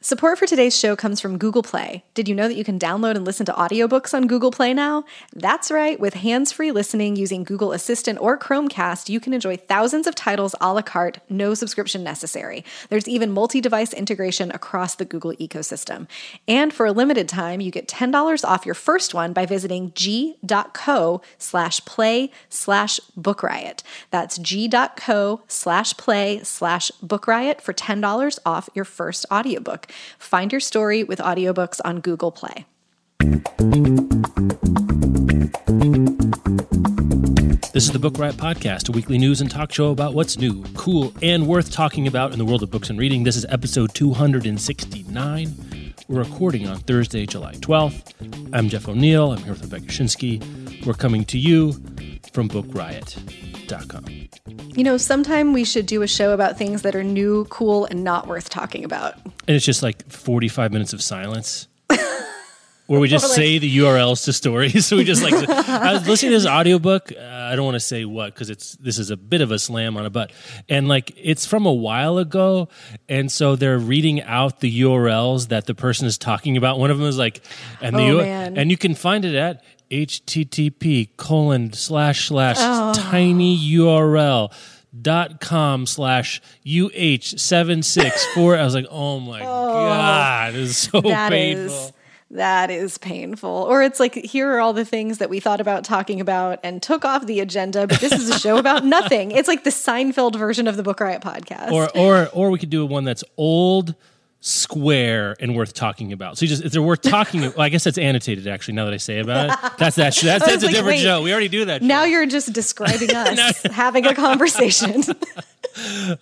Support for today's show comes from Google Play. Did you know that you can download and listen to audiobooks on Google Play now? That's right, with hands free listening using Google Assistant or Chromecast, you can enjoy thousands of titles a la carte, no subscription necessary. There's even multi device integration across the Google ecosystem. And for a limited time, you get $10 off your first one by visiting g.co slash play slash book riot. That's g.co slash play slash book riot for $10 off your first audiobook. Find your story with audiobooks on Google Play. This is the Book Riot Podcast, a weekly news and talk show about what's new, cool, and worth talking about in the world of books and reading. This is episode 269. We're recording on Thursday, July 12th. I'm Jeff O'Neill. I'm here with Rebecca Schinsky. We're coming to you from You know, sometime we should do a show about things that are new, cool, and not worth talking about. And it's just like 45 minutes of silence. Where we just say the URLs to stories. So we just like, I was listening to this audiobook. Uh, I don't want to say what because it's this is a bit of a slam on a butt. and like it's from a while ago, and so they're reading out the URLs that the person is talking about. One of them is like, and the Oh, U- and you can find it at http colon slash slash Oh. tiny URL dot com slash uh seven six four. I was like, oh my god, it's so That painful. is that is painful. Or it's like here are all the things that we thought about talking about and took off the agenda, but this is a show about nothing. It's like the Seinfeld version of the Book Riot podcast. or or or we could do one that's old square and worth talking about so you just if they're worth talking well, i guess that's annotated actually now that i say about it that's that that's, that's, was a like, different wait. show we already do that now show. you're just describing us having a conversation.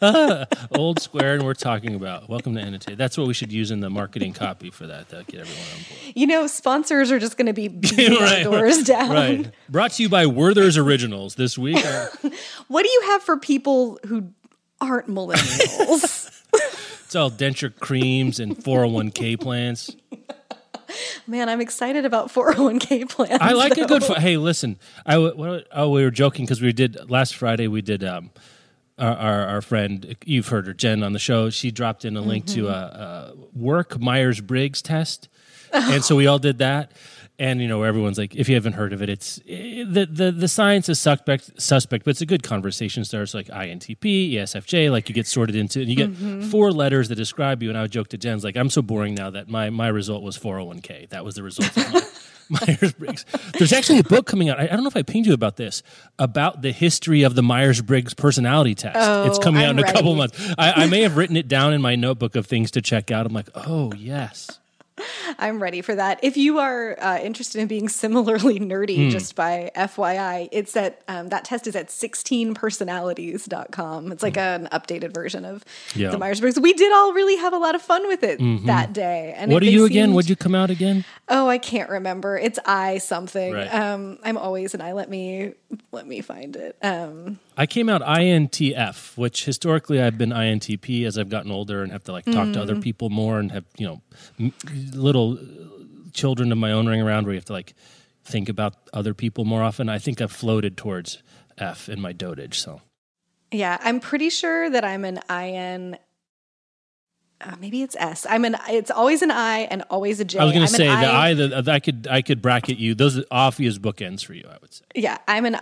old square and worth talking about welcome to annotated that's what we should use in the marketing copy for that to get everyone on board you know, sponsors are just going to be beating our doors down. right brought to you by werther's originals this week Uh, What do you have for people who aren't millennials? It's all denture creams and 401k plans Man, I'm excited about 401k plans. I like a good. Hey, listen. I w- what, oh, we were joking because we did last Friday. We did um, our, our our friend. You've heard her, Jen, on the show. She dropped in a link to a, a work Myers Briggs test, and so we all did that. And you know, everyone's like, if you haven't heard of it, it's eh, the the the science is suspect suspect, but it's a good conversation starts like INTP, ESFJ, like you get sorted into, and you get four letters that describe you. And I would joke to Jen's like, I'm so boring now that my my result was 401k. That was the result of my. Myers Briggs. There's actually a book coming out. I, I don't know if I pinged you about this about the history of the Myers Briggs personality test. it's Oh, coming out I'm in a couple months. I, I may have written it down in my notebook of things to check out. I'm like, oh yes. I'm ready for that. If you are uh, interested in being similarly nerdy, Hmm. just by FYI, it's at um, that test is at 16personalities.com. It's like an updated version of Yeah. the Myers Briggs. We did all really have a lot of fun with it that day. And Mm-hmm. What are you again? seemed- What'd you come out again? Oh, I can't remember. It's I something. Right. Um, I'm always an I. Let me let me find it. Um, I came out INTF, which historically I've been INTP as I've gotten older and have to like talk to Mm. other people more and have you know m- little children of my own running around where you have to like think about other people more often. I think I've floated towards F in my dotage. So yeah, I'm pretty sure that I'm an IN. Uh, maybe it's S. I'm an. It's always an I and always a J. I was going to say the I that I could I could bracket you. Those are obvious bookends for you. I would say. Yeah, I'm an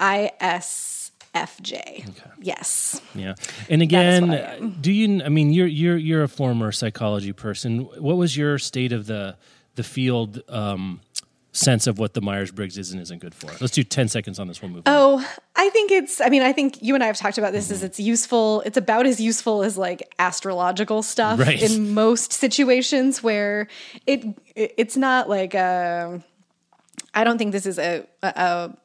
ISFJ. Yes. Yeah. And again, am. Uh, do you I mean you're you're you're a former psychology person. What was your state of the the field um sense of what the Myers-Briggs is and isn't good for? Let's do 10 seconds on this one move. on. Oh, I think it's. I mean, I think you and I have talked about this. Is mm-hmm. it's useful. It's about as useful as like astrological stuff Right. in most situations where it. it- It's not like a. I don't think this is a, a, a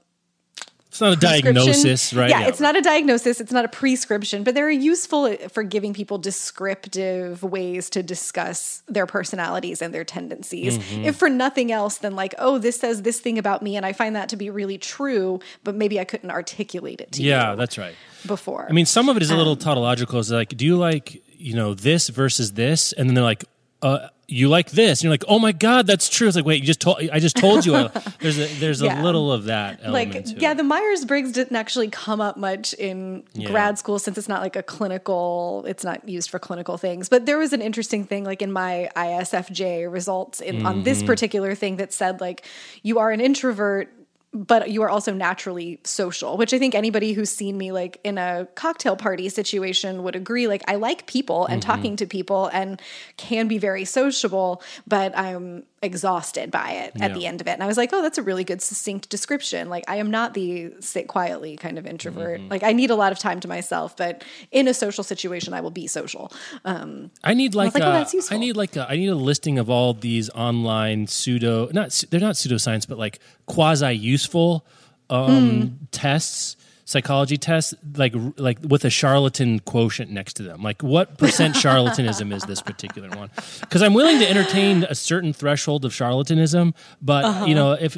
It's not a diagnosis, right? Yeah, it's not a diagnosis. It's not a prescription, but they're useful for giving people descriptive ways to discuss their personalities and their tendencies. Mm-hmm. If for nothing else than like, oh, this says this thing about me, and I find that to be really true, but maybe I couldn't articulate it to Yeah, you that's right. before. I mean, some of it is a little Um, tautological. It's like, do you like, you know, this versus this? And then they're like, uh, you like this. And you're like, oh my God, that's true. It's like, wait, you just told, I just told you. I, there's a, there's Yeah. a little of that element like yeah it. the myers-briggs didn't actually come up much in Yeah. grad school since it's not like a clinical it's not used for clinical things but there was an interesting thing like in my isfj results in on Mm-hmm. this particular thing that said like you are an introvert but you are also naturally social which i think anybody who's seen me like in a cocktail party situation would agree like i like people and Mm-hmm. talking to people and can be very sociable but i'm exhausted by it at the end of it. And i was like oh that's a really good succinct description. Like i am not the sit quietly kind of introvert. Mm-hmm. like i need a lot of time to myself but in a social situation i will be social. Um, I need like, like, a, oh, that's useful. I need like a, I need a listing of all these online pseudo not they're not pseudoscience but like quasi useful um, tests psychology tests like like with a charlatan quotient next to them like what percent charlatanism is this particular one because i'm willing to entertain a certain threshold of charlatanism but you uh-huh. know if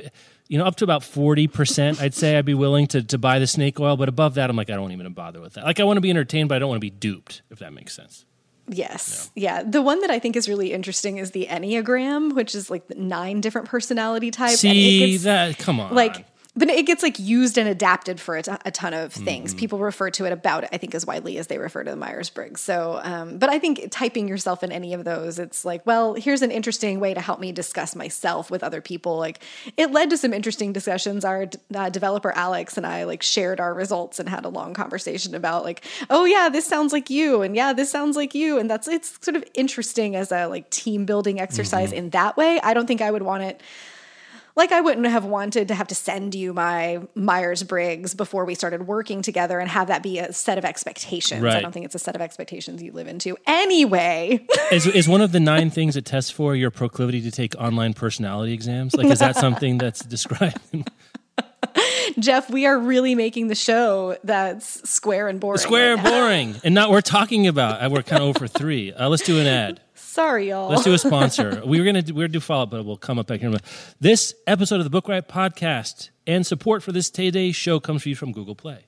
you know up to about 40% i'd say i'd be willing to, to buy the snake oil but above that i'm like i don't even bother with that like i want to be entertained but i don't want to be duped if that makes sense Yes. Yeah. The one that I think is really interesting is the Enneagram, which is like nine different personality types. See that? Come on. like but it gets like used and adapted for a, t- a ton of Mm-hmm. things. People refer to it about it, I think as widely as they refer to the Myers Briggs. So, um, but I think typing yourself in any of those, it's like, well, here's an interesting way to help me discuss myself with other people. Like, it led to some interesting discussions. Our uh, developer Alex and I like shared our results and had a long conversation about like, oh yeah, this sounds like you, and yeah, this sounds like you, and that's it's sort of interesting as a like team building exercise Mm-hmm. in that way. I don't think I would want it like I wouldn't have wanted to have to send you my Myers Briggs before we started working together and have that be a set of expectations. I don't think it's a set of expectations you live into anyway. is, is one of the nine things it tests for your proclivity to take online personality exams? Like, is that something that's described? Jeff, we are really making the show that's square and boring. Square right and boring, and not we're talking about. uh, We're kind of over three. Uh, let's do an ad. Sorry, y'all. Let's do a sponsor. we were gonna do, we're gonna do follow up, but we'll come up back here. This episode of the Book Riot podcast and support for this today's show comes to you from Google Play.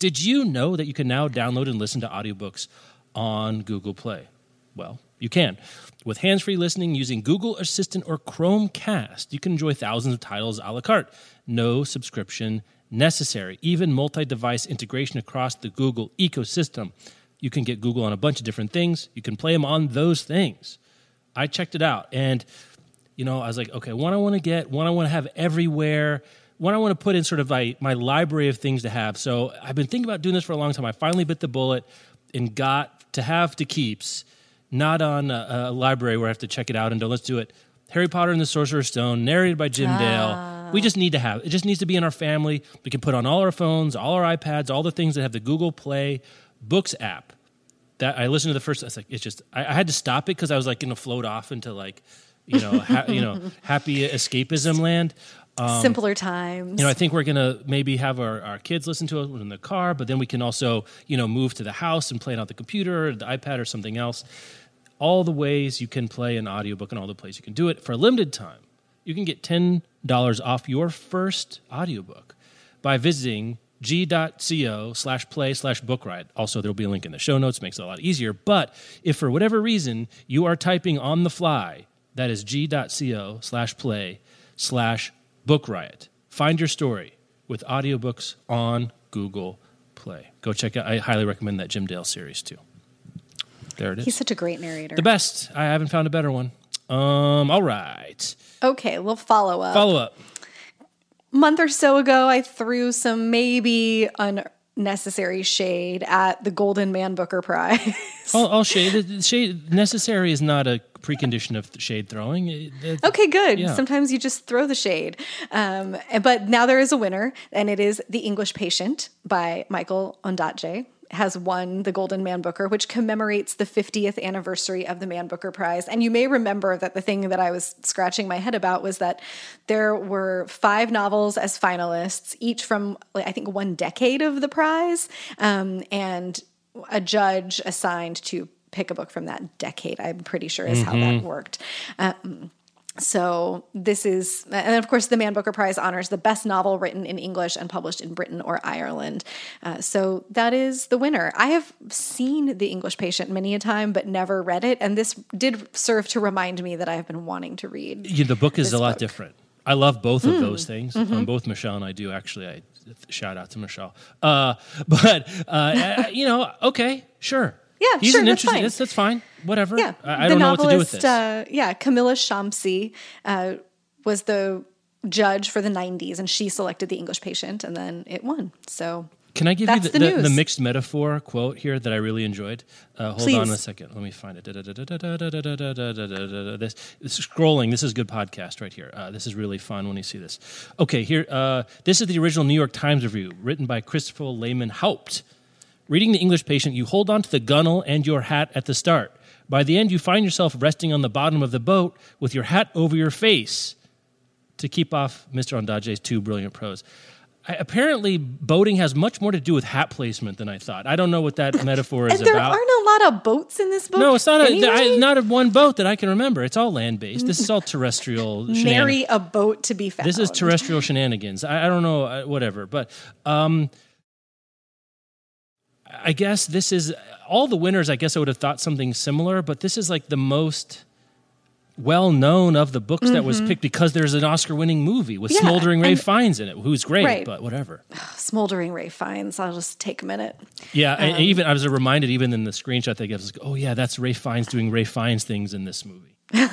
Did you know that you can now download and listen to audiobooks on Google Play? Well, you can. With hands-free listening using Google Assistant or Chromecast, you can enjoy thousands of titles a la carte. No subscription necessary. Even multi-device integration across the Google ecosystem. You can get Google on a bunch of different things. You can play them on those things. I checked it out and you know, I was like, okay, one I want to get, one I want to have everywhere, one I want to put in sort of my, my library of things to have. So I've been thinking about doing this for a long time. I finally bit the bullet and got to have to keeps, not on a, a library where I have to check it out and do. Let's do it. Harry Potter and the Sorcerer's Stone, narrated by Jim Dale. Ah. We just need to have it. Just needs to be in our family. We can put on all our phones, all our iPads, all the things that have the Google Play Books app that I listened to the first. I was like, it's just I, I had to stop it because I was like going to float off into like, you know, ha, you know, happy escapism land. Um, Simpler times. You know, I think we're gonna maybe have our, our kids listen to it in the car, but then we can also, you know, move to the house and play it on the computer or the iPad or something else. All the ways you can play an audiobook and all the places you can do it for a limited time. You can get ten dollars off your first audiobook by visiting g.co slash play slash book riot. Also, there'll be a link in the show notes, makes it a lot easier. But if for whatever reason you are typing on the fly, that is g.co slash play slash book riot. Find your story with audiobooks on Google Play. Go check out. I highly recommend that Jim Dale series too. There it is. He's such a great narrator. the best. I haven't found a better one. Um, all right. okay, we'll follow up. Follow up. Month or so ago, I threw some maybe unnecessary shade at the Golden Man Booker Prize. I'll, I'll shade. Shade necessary is not a precondition of shade throwing. Okay, good. Yeah. Sometimes you just throw the shade. Um, but now there is a winner, and it is The English Patient by Michael Ondaatje. Has won the Golden Man Booker, which commemorates the 50th anniversary of the Man Booker Prize. And you may remember that the thing that I was scratching my head about was that there were five novels as finalists, each from, I think, one decade of the prize, um, and a judge assigned to pick a book from that decade. I'm pretty sure is how that worked. Um, so this is, and of course, the Man Booker Prize honors the best novel written in English and published in Britain or Ireland. Uh, so that is the winner. I have seen The English Patient many a time, but never read it, and this did serve to remind me that I have been wanting to read. Yeah, the book is a lot book. different. I love both of those things. Um, both Michelle and I do actually. I shout out to Michelle. Uh, but uh, you know, okay, sure. Yeah, he's sure, an that's interesting. fine. That's, that's fine. Whatever. Yeah, I, I don't know what to do with this. Uh, yeah, Kamila Shamsie uh, was the judge for the '90s, and she selected The English Patient, and then it won. So Can I give you the, the the, the mixed metaphor quote here that I really enjoyed? Uh, hold on a second. Let me find it. This, this scrolling. This is a good podcast right here. Uh, this is really fun when you see this. Okay, here. Uh, this is the original New York Times review written by Christopher Lehmann-Haupt. Reading The English Patient, you hold on to the gunnel and your hat at the start. By the end, you find yourself resting on the bottom of the boat with your hat over your face to keep off Mr. Ondaatje's two brilliant prose. I, apparently, boating has much more to do with hat placement than I thought. I don't know what that metaphor is and there about. aren't a lot of boats in this book. no, it's not a, anyway. I, not a one boat that I can remember. It's all land based. This is all terrestrial. shenanigans. Nary a boat to be found. This is terrestrial shenanigans. I, I don't know, uh, whatever. But um, I guess this is all the winners. I guess I would have thought something similar, but this is like the most well known of the books that was picked because there's an Oscar winning movie with Mm-hmm. Yeah, Smoldering Ralph and- Fiennes in it, who's great, Right. but whatever. Smoldering Ralph Fiennes. I'll just take a minute. Yeah, and Um, even I was reminded, even in the screenshot they gave, like, oh yeah, that's Ralph Fiennes doing Ralph Fiennes things in this movie.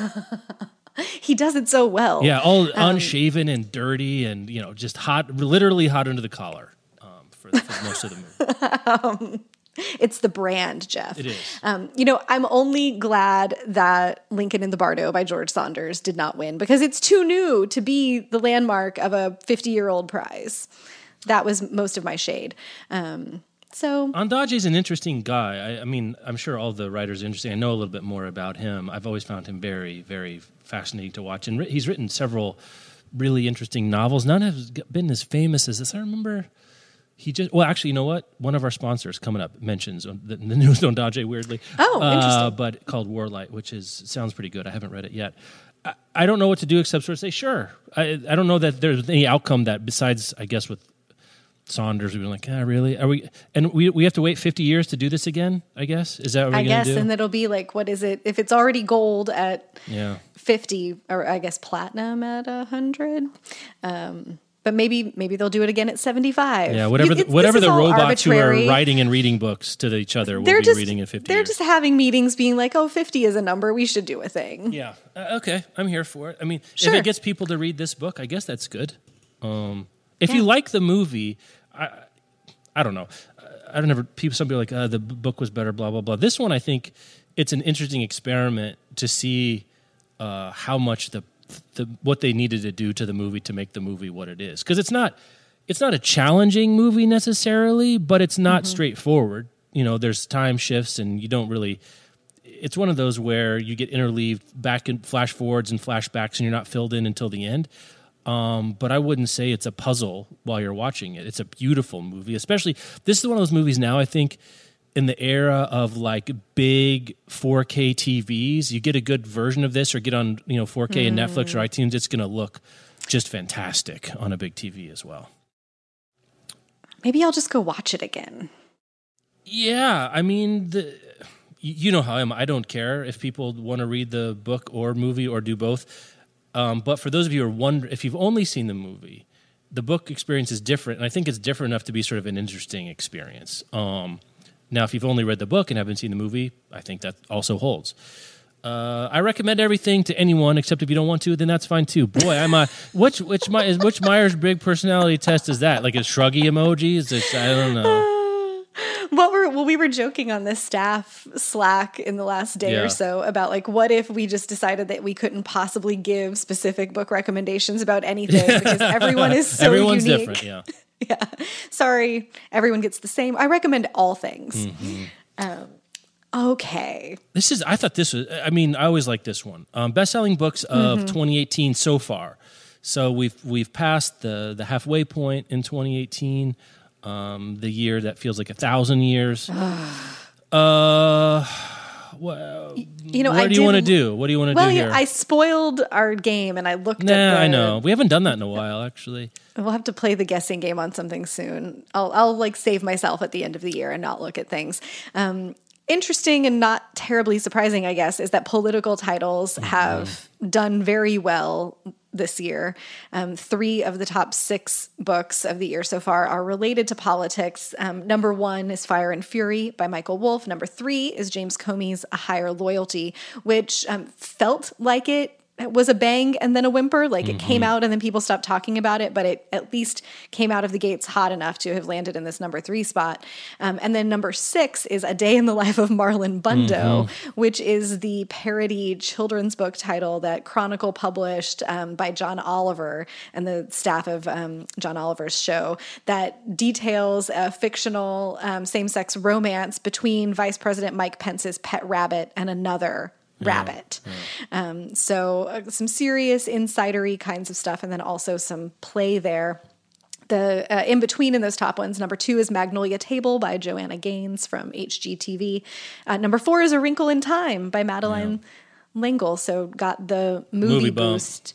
He does it so well. Yeah, all Um, unshaven and dirty, and you know, just hot, literally hot under the collar for, for most of the movie. It's the brand, Jeff. It is. Um, you know, I'm only glad that Lincoln in the Bardo by George Saunders did not win because it's too new to be the landmark of a 50 year old prize. That was most of my shade. Um, so is an interesting guy. I, I mean, I'm sure all the writers are interesting. I know a little bit more about him. I've always found him very, very fascinating to watch. And ri- he's written several really interesting novels. None have been as famous as this. I remember he just, well, actually, you know what? One of our sponsors coming up mentions on the, the news on Ondaatje, weirdly. Oh, Uh, interesting. but called Warlight, which is sounds pretty good. I haven't read it yet. I, I don't know what to do except sort of say, sure. I, I don't know that there's any outcome that, besides, I guess, with Saunders, we were like, ah, really? Are we? And we we have to wait fifty years to do this again. I guess is that what we're I guess, do? and it'll be like, what is it? If it's already gold at yeah, 50, or I guess platinum at 100. Um, but maybe maybe they'll do it again at 75. yeah. Whatever the, It's- whatever the robots who arbitrary. are writing and reading books to each other will they're be just reading in fifty they're years. just having meetings being like oh 50 is a number we should do a thing yeah. Uh, okay, I'm here for it. I mean, if it gets people to read this book, I guess that's good. Um, if you like the movie, I I don't know. I don't ever people some people are like uh, the book was better, blah blah blah. This one, I think, it's an interesting experiment to see uh, how much the the what they needed to do to the movie to make the movie what it is because it's not it's not a challenging movie necessarily, but it's not straightforward. You know, there's time shifts and you don't really. It's one of those where you get interleaved back and flash forwards and flashbacks, and you're not filled in until the end. Um, but I wouldn't say it's a puzzle while you're watching it. It's a beautiful movie, especially this is one of those movies now. I think in the era of like big 4K TVs, you get a good version of this, or get on you know 4K and Netflix or iTunes. It's going to look just fantastic on a big TV as well. maybe i'll just go watch it again Yeah, I mean the. You you know how I am. I don't care if people want to read the book or movie or do both. Um, but for those of you who are wonder, if you've only seen the movie, the book experience is different, and I think it's different enough to be sort of an interesting experience. Um, now, if you've only read the book and haven't seen the movie, I think that also holds. Uh, I recommend everything to anyone, except if you don't want to, then that's fine too. Boy, I'm a which which My, which Myers Briggs personality test is that? Like a shruggy emoji? Is it, I don't know. what were well we were joking on this staff slack in the last day Yeah. or so about like what if we just decided that we couldn't possibly give specific book recommendations about anything because everyone is so Everyone's unique different, yeah. yeah. Sorry, everyone gets the same. I recommend all things. Um, okay. This is. I thought this was. I mean, I always like this one. Um, best-selling books of 2018 so far. So we've we've passed the the halfway point in 2018. Um, the year that feels like a thousand years. uh, well, You know, what I do you want to do? What do you want to Well, do here? I spoiled our game and I looked at nah, the, I know. We haven't done that in a while, actually. We'll have to play the guessing game on something soon. I'll I'll like save myself at the end of the year and not look at things. Um, interesting and not terribly surprising, I guess, is that political titles have done very well this year. Um, three of the top six books of the year so far are related to politics. Um, number one is Fire and Fury by Michael Wolff. Number three is James Comey's A Higher Loyalty, which um, felt like it was a bang and then a whimper. Like it came out and then people stopped talking about it, but it at least came out of the gates hot enough to have landed in this number three spot. Um, and then number six is A Day in the Life of Marlon Bundo, which is the parody children's book title that Chronicle published um, by John Oliver and the staff of um, John Oliver's show that details a fictional um, same sex romance between Vice President Mike Pence's pet rabbit and another rabbit. Um, so uh, some serious insidery kinds of stuff, and then also some play there. The uh, in between in those top ones, number two is Magnolia Table by Joanna Gaines from HGTV. Uh, number four is A Wrinkle in Time by Madeline. L'Engle, so got the movie, Movie boost.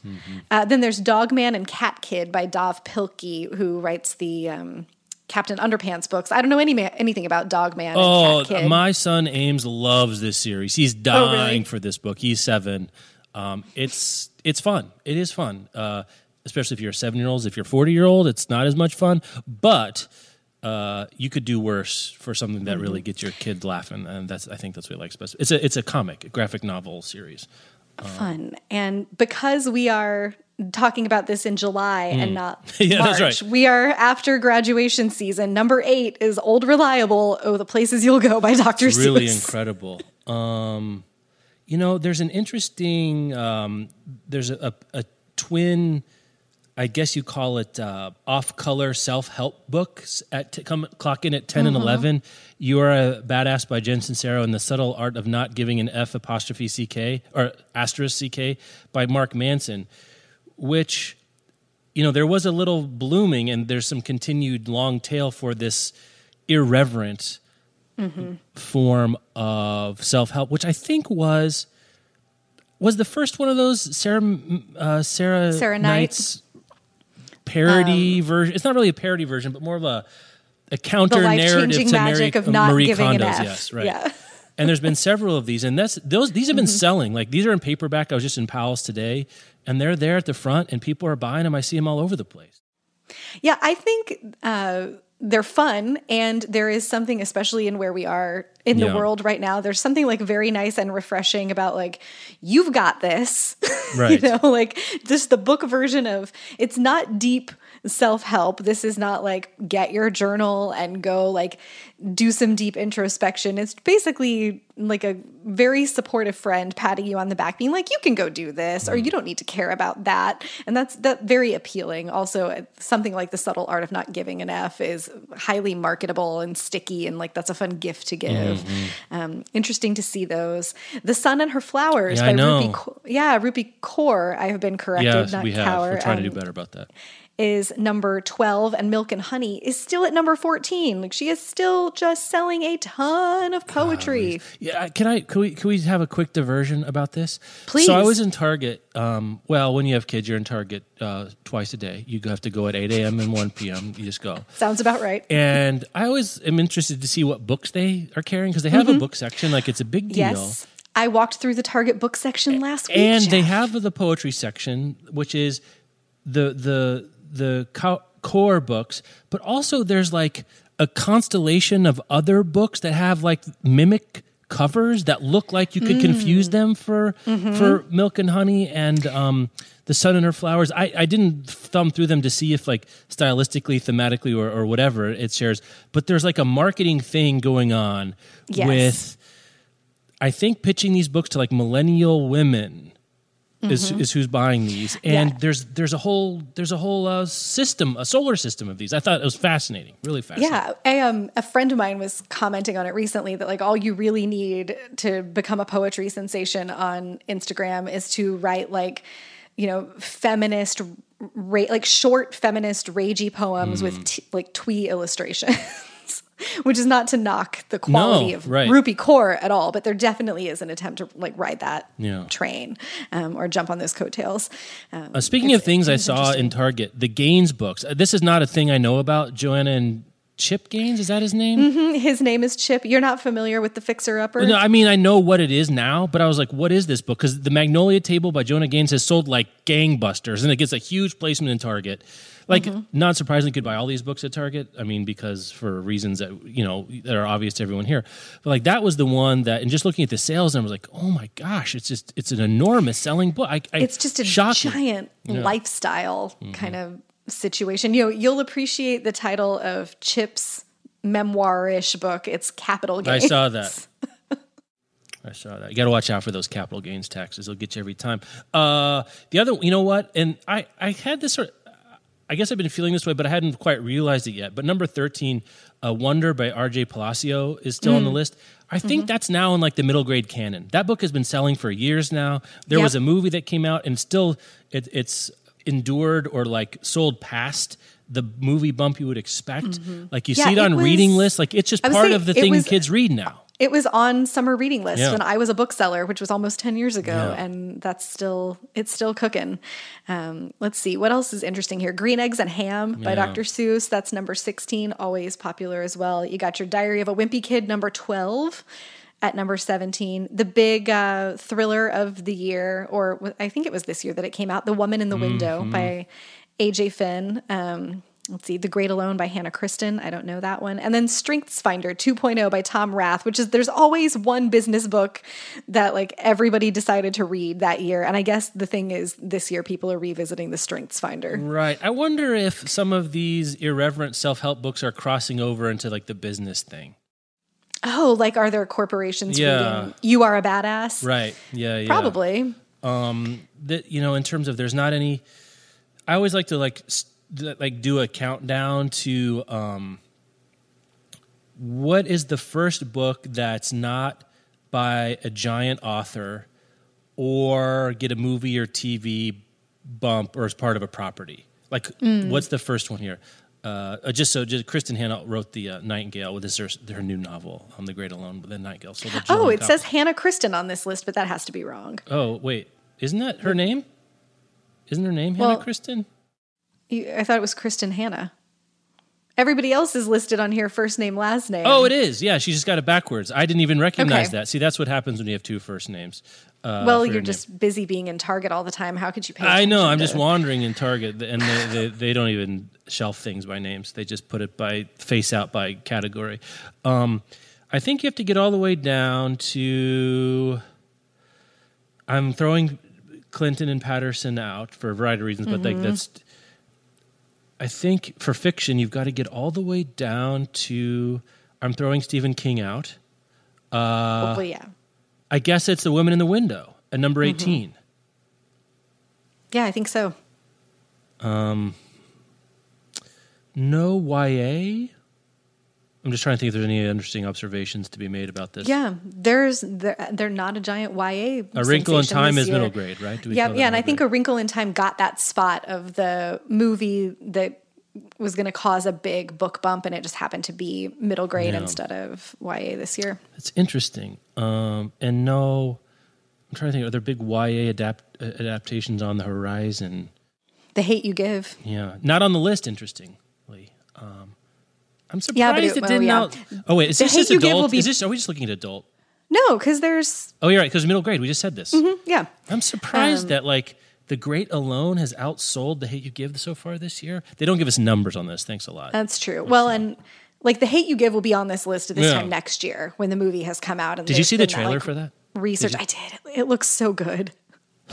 Uh, then there's Dog Man and Cat Kid by Dav Pilkey, who writes the um, Captain Underpants books. I don't know any ma- anything about Oh, and Cat Kid. my son Ames loves this series. He's Oh, dying really? for this book. He's seven. Um, it's it's fun. It is fun, uh, especially if you're a seven year old. If you're forty year old, it's not as much fun. But uh, you could do worse for something that really gets your kid laughing, and that's I think that's what he likes best. It's a it's a comic, a graphic novel series. fun. And because we are talking about this in July and not Mm. Yeah, March, right. we are after graduation season. Number eight is Old Reliable. Oh, the places you'll go by Dr. It's really Seuss. incredible. Um, you know, there's an interesting. Um, there's a, a, a twin. I guess you call it uh, off-color self-help books at t- come clock in at 10 Mm-hmm. and eleven. You are a badass by Jen Sincero and the subtle art of not giving an F apostrophe ck or asterisk ck by Mark Manson, which you know there was a little blooming and there's some continued long tail for this irreverent form of self-help which i think was was the first one of those sarah uh, sarah, Sarah Knight. knight's parody version it's not really a parody version but more of a a counter The narrative to magic Marie, of not Marie giving an Kondo's. F. yes right Yeah. And there's been several of these and that's those these have been Mm-hmm. selling like these are in paperback i was just in powell's today and they're there at the front and people are buying them i see them all over the place Yeah, I think uh, they're fun, and there is something, especially in where we are in the world right now. There's something like very nice and refreshing about like you've got this, Right. you know, like just the book version of it's not deep self help. This is not like get your journal and go like do some deep introspection. It's basically like a very supportive friend patting you on the back, being like, "You can go do this," or "You don't need to care about that," and that's that very appealing. Also, uh, something like the subtle art of not giving an F is highly marketable and sticky, and like that's a fun gift to give. Um, interesting to see those. The Sun and Her Flowers Yeah, by. Rupi, yeah, Rupi Kaur. I have been corrected, yes not we have Kaur. we're trying to Um, do better about that is number 12 and Milk and Honey is still at number 14. Like she is still just selling a ton of poetry. Yeah, can I? Can we? Can we have a quick diversion about this? Please. So I was in Target. Um, well, when you have kids, you're in Target uh, twice a day. You have to go at eight a.m. and one p.m. You just go. Sounds about right. And I always am interested to see what books they are carrying because they have a book section. Like it's a big deal. Mm-hmm. Yes. I walked through the Target book section last week. and they have the poetry section, which is the the the co- core books, but also there's like a constellation of other books that have like mimic covers that look like you could Mm. confuse them for Mm-hmm. for milk and honey and um the sun and her flowers I, I didn't thumb through them to see if like stylistically thematically or, or whatever it shares but there's like a marketing thing going on Yes. with i think pitching these books to like millennial women is is who's buying these, and Yeah. there's there's a whole there's a whole uh, system, a solar system of these. I thought it was fascinating, really fascinating. Yeah, I, um, a friend of mine was commenting on it recently that like all you really need to become a poetry sensation on Instagram is to write like, you know, feminist, ra- like short feminist ragey poems Mm. with t- like twee illustrations. Which is not to knock the quality No, of right. Rupi Kaur at all, but there definitely is an attempt to like ride that Yeah. train um, or jump on those coattails. Um, Uh, speaking of things I saw in Target, the Gaines books. Uh, This is not a thing I know about. Joanna and Chip Gaines is that his name? his name is Chip. You're not familiar with the Fixer Upper? No, I mean I know what it is now, but I was like, what is this book? Because the Magnolia Table by Joanna Gaines has sold like gangbusters, and it gets a huge placement in Target. Like, Mm-hmm. not surprisingly, could buy all these books at Target. I mean, because for reasons that you know that are obvious to everyone here. But like that was the one that, and just looking at the sales numbers, like, oh my gosh, it's just it's an enormous selling book. I, I, it's just a shocking. giant lifestyle Mm-hmm. kind of situation. You know, you'll appreciate the title of Chip's memoir-ish book. It's Capital gains. I saw that. I saw that. You got to watch out for those capital gains taxes. They'll get you every time. Uh, the other, you know what? And I, I had this sort. Of, I guess I've been feeling this way, but I hadn't quite realized it yet. But number thirteen, uh, "Wonder" by R.J. Palacio is still on Mm. the list. I think Mm-hmm. that's now in like the middle grade canon. That book has been selling for years now. There was a movie that came out, and still, it, it's endured or like sold past the movie bump you would expect. Like you Mm-hmm. Yeah, see it it on reading lists. Like it's just part of the thing was- kids read now. It was on summer reading list Yeah. when I was a bookseller, which was almost 10 years ago, Yeah. and that's still it's still cooking. Um, let's see what else is interesting here. Green Eggs and Ham by. Dr. Seuss. That's number 16, always popular as well. You got your Diary of a Wimpy Kid, number 12. At number 17, the big uh, thriller of the year, or I think it was this year that it came out, The Woman in the Window Mm-hmm. by AJ Finn. Um, let's see, The Great Alone by Hannah Kristen. I don't know that one. And then Strengths Finder 2.0 by Tom Rath, which is there's always one business book that like everybody decided to read that year. And I guess the thing is this year people are revisiting the Strengths Finder. Right. I wonder if some of these irreverent self help books are crossing over into like the business thing. Oh, like are there corporations Yeah. reading You Are a Badass? Right. Yeah. Yeah. Probably. That you know, in terms of there's not any. I always like to like s- like do a countdown to um, what is the first book that's not by a giant author or get a movie or TV bump or as part of a property. Like, what's the first one here? Uh, uh, just so, just Kristen Hanna wrote the uh, Nightingale with this her, her new novel, um, The Great Alone with the Nightingale. So the Oh, it copy. says Hannah Kristen on this list, but that has to be wrong. Oh wait, isn't that her name? Isn't her name Hannah Kristen? You- I thought it was Kristen Hannah. Everybody else is listed on here first name, last name. Oh, it is. Yeah, she just got it backwards. I didn't even recognize Okay. that. See, that's what happens when you have two first names. Uh, well, you're your name. just busy being in Target all the time. How could you pay? I know. I'm to- just wandering in Target, and they, they, they don't even shelf things by names. They just put it by face out by category. Um, I think you have to get all the way down to. I'm throwing Clinton and Patterson out for a variety of reasons, but Mm-hmm. like that's. I think for fiction, you've got to get all the way down to. I'm throwing Stephen King out. Well, yeah, I guess it's The Women in the Window at number Mm-hmm. 18. yeah, I think so. Um, No YA. I'm just trying to think if there's any interesting observations to be made about this. Yeah, there's they're, they're not a giant YA. A Wrinkle in Time is middle grade, right? Do we Yeah, yeah, and I think grade? A Wrinkle in Time got that spot of the movie that was going to cause a big book bump, and it just happened to be middle grade Yeah. instead of YA this year. it's interesting. Um, and no, I'm trying to think. Are there big YA adapt uh, adaptations on the horizon? The Hate You Give. Yeah, not on the list. Interestingly, um, I'm surprised Yeah, but it- it, well, didn't yeah. out. Oh wait, is The this just adult? be- Is this? Are we just looking at adult? No, because there's Oh, you're right. Because middle grade. We just said this. yeah. I'm surprised Um, that like the Great Alone has outsold the Hate You Give so far this year. They don't give us numbers on this. Thanks a lot. That's true. Well, and like the hate you give will be on this list this Yeah. time next year when the movie has come out. And Did you see the trailer like, for that? Research. I did. It looks so good.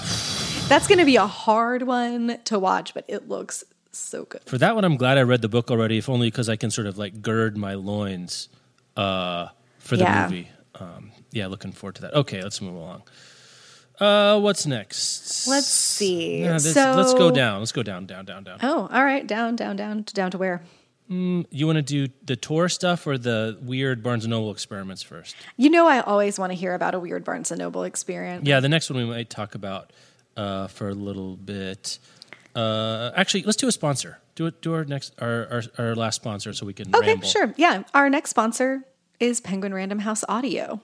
That's going to be a hard one to watch, but it looks so good. For that one, I'm glad I read the book already, if only because I can sort of like gird my loins uh, for the Yeah. movie. Um, yeah, looking forward to that. Okay, let's move along. Uh, what's next? Let's see. Yeah, this- so let's go down. Let's go down, down, down, down. Oh, all right, down, down, down, down to where? You want to do the tour stuff or the weird Barnes and Noble experiments first? You know, I always want to hear about a weird Barnes and Noble experience. Yeah, the next one we might talk about uh, for a little bit. Uh, actually, let's do a sponsor. Do it. Do our next, our our, our last sponsor, so we can. Okay, ramble. sure. Yeah, our next sponsor is Penguin Random House Audio.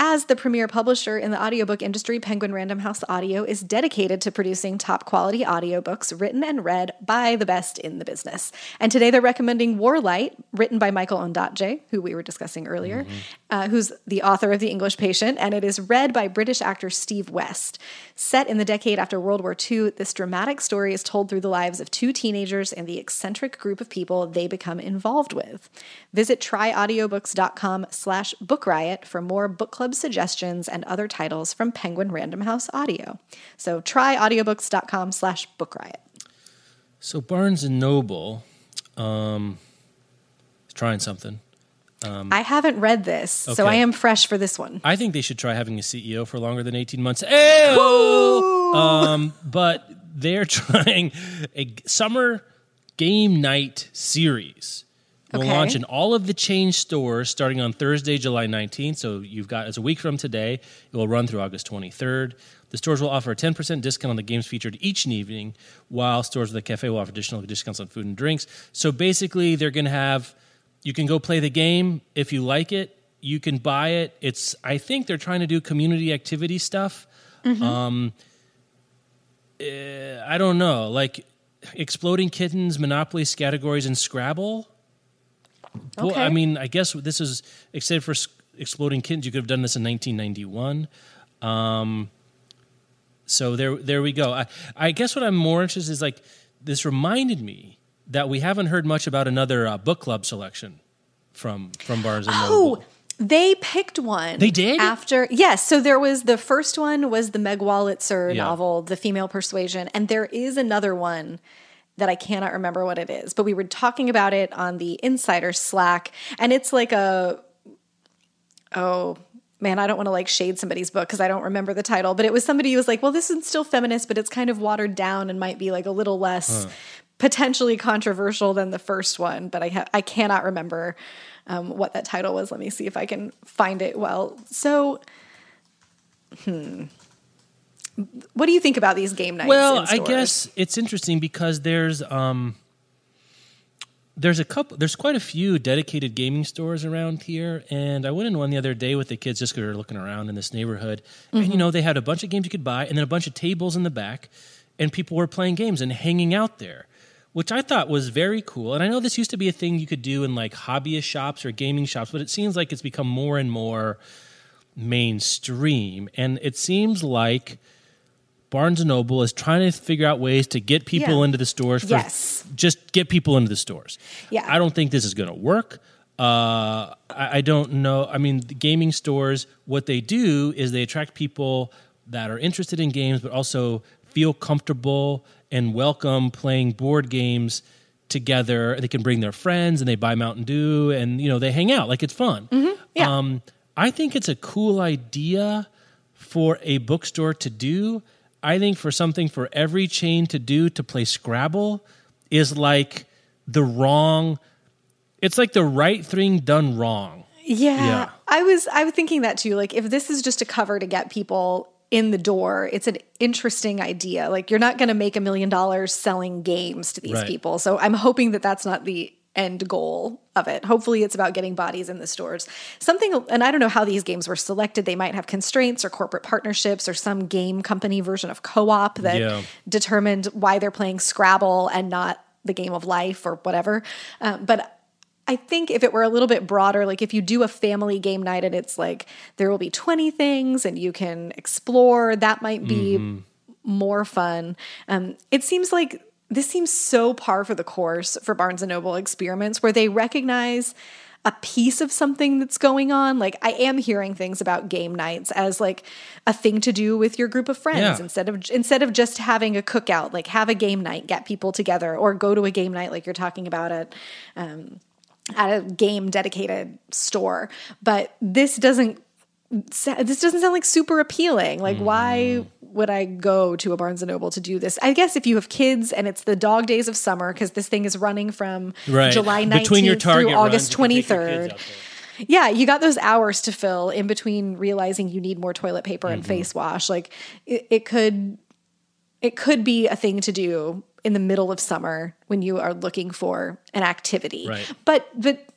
As the premier publisher in the audiobook industry, Penguin Random House Audio is dedicated to producing top quality audiobooks written and read by the best in the business. And today they're recommending Warlight, written by Michael Ondaatje, who we were discussing earlier, uh, who's the author of The English Patient, and it is read by British actor Steve West. Set in the decade after World War II, this dramatic story is told through the lives of two teenagers and the eccentric group of people they become involved with. Visit tryaudiobooks.com slash book riot for more book club suggestions and other titles from Penguin Random House Audio. So tryaudiobooks.com slash book riot. So Barnes and Noble, um, is trying something. Um, I haven't read this, so Um, I am fresh for this one. I think they should try having a CEO for longer than 18 months. Um, but they're trying a summer game night series. Will Okay. launch in all of the chain stores starting on Thursday, July 19th. So you've got, it's a week from today. It will run through August 23rd. The stores will offer a 10% discount on the games featured each evening, while stores with a cafe will offer additional discounts on food and drinks. So basically, they're going to have, you can go play the game if you like it. You can buy it. It's, I think they're trying to do community activity stuff. Um, eh, I don't know, like exploding kittens, Monopoly categories, and Scrabble. Well, I mean, I guess this is except for exploding kittens, you could have done this in 1991. Um, so there, there we go. I, I guess what I'm more interested is like this reminded me that we haven't heard much about another uh, book club selection from from Barnes and Noble. Oh, they picked one. They did? after yes. So there was the first one was the Meg Wolitzer Yeah. novel, The Female Persuasion, and there is another one that I cannot remember what it is. But we were talking about it on the Insider Slack, and it's like a oh man, I don't want to like shade somebody's book because I don't remember the title, but it was somebody who was like, well, this is still feminist, but it's kind of watered down and might be like a little less potentially controversial than the first one. But I ha- I cannot remember um, what that title was. Let me see if I can find it. Well, so. Hmm. What do you think about these game nights? Well, I guess it's interesting because there's um there's a couple there's quite a few dedicated gaming stores around here and I went in one the other day with the kids just because we were looking around in this neighborhood and Mm-hmm. you know they had a bunch of games you could buy and then a bunch of tables in the back and people were playing games and hanging out there which I thought was very cool and I know this used to be a thing you could do in like hobbyist shops or gaming shops but it seems like it's become more and more mainstream and it seems like Barnes and Noble is trying to figure out ways to get people Yeah. into the stores. For, Yes. just get people into the stores. Yeah. I don't think this is going to work. Uh, I, I don't know. I mean, the gaming stores, what they do is they attract people that are interested in games, but also feel comfortable and welcome playing board games together. They can bring their friends and they buy Mountain Dew and you know they hang out like it's fun. yeah. Um, I think it's a cool idea for a bookstore to do. I think for something for every chain to do to play Scrabble is like the wrong. It's like the right thing done wrong. Yeah, Yeah. I was I was thinking that too. Like if this is just a cover to get people in the door, it's an interesting idea. Like you're not going to make a million dollars selling games to these Right. people. So I'm hoping that that's not the end goal of it. Hopefully it's about getting bodies in the stores. Something and I don't know how these games were selected. They might have constraints or corporate partnerships or some game company version of co-op that Yeah. determined why they're playing Scrabble and not the game of life or whatever. Um, but I think if it were a little bit broader, like if you do a family game night and it's like there will be 20 things and you can explore, that might be more fun. Um, it seems like this seems so par for the course for Barnes and Noble experiments where they recognize a piece of something that's going on. Like I am hearing things about game nights as like a thing to do with your group of friends Yeah. instead of instead of just having a cookout. Like have a game night, get people together, or go to a game night like you're talking about at um, at a game dedicated store. But this doesn't this doesn't sound like super appealing. Like, why would I go to a Barnes and Noble to do this? I guess if you have kids and it's the dog days of summer, because this thing is running from Right. July Between your 19th through August you can take your 23rd. kids out there. Yeah, you got those hours to fill in between realizing you need more toilet paper Mm-hmm. and face wash. Like it, it could it could be a thing to do in the middle of summer when you are looking for an activity. Right. But but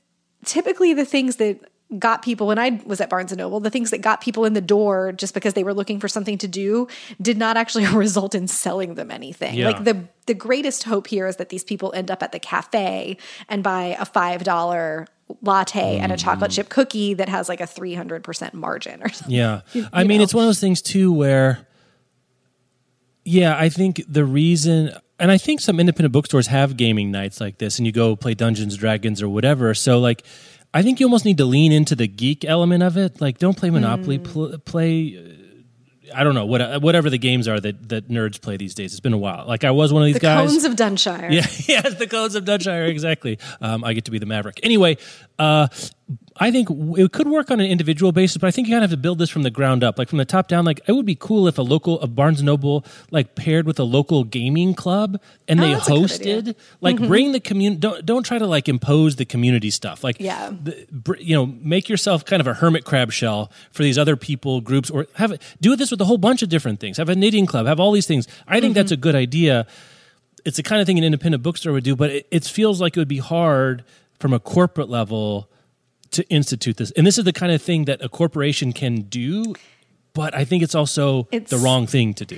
typically the things that got people when I was at Barnes and Noble, the things that got people in the door just because they were looking for something to do did not actually result in selling them anything. Yeah. Like the the greatest hope here is that these people end up at the cafe and buy a five dollar latte and a Mm. chocolate chip cookie that has like a three hundred percent margin or something. Yeah. I mean, know. it's one of those things too where, yeah, I think the reason, and I think some independent bookstores have gaming nights like this, and you go play Dungeons, Dragons, or whatever. So, like, I think you almost need to lean into the geek element of it. Like, don't play Monopoly, Mm. pl- play. uh, I don't know what whatever the games are that, that nerds play these days. It's been a while. Like I was one of these guys The guys. cones of Dunshire. Yeah, yes, the codes of Dutchshire, exactly. Um, I get to be the Maverick. Anyway, uh, I think it could work on an individual basis, but I think you kind of have to build this from the ground up, like from the top down. Like it would be cool if a local, a Barnes Noble, like paired with a local gaming club, and they Oh, that's a good idea. Mm-hmm. hosted. Like bring the community. Don't don't try to like impose the community stuff. Like Yeah. the, br- you know, make yourself kind of a hermit crab shell for these other people groups, or have do this with a whole bunch of different things. Have a knitting club. Have all these things. I think that's a Mm-hmm. good idea it's the kind of thing an independent bookstore would do, but it, it feels like it would be hard from a corporate level to institute this. And this is the kind of thing that a corporation can do, but I think it's also the wrong thing to do.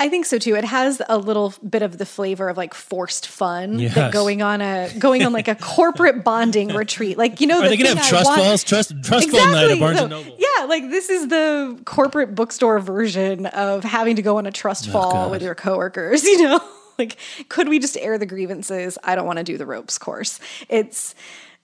I think so too. It has a little bit of the flavor of like forced fun Yes. that going on a going on like a corporate bonding retreat. Like you know, Are the they going to thing have I trust want- falls, trust trust fall night at Barnes So, and Noble? Yeah, like this is the corporate bookstore version of having to go on a trust oh, fall Oh, God. with your coworkers. You know, like could we just air the grievances? I don't want to do the ropes course. It's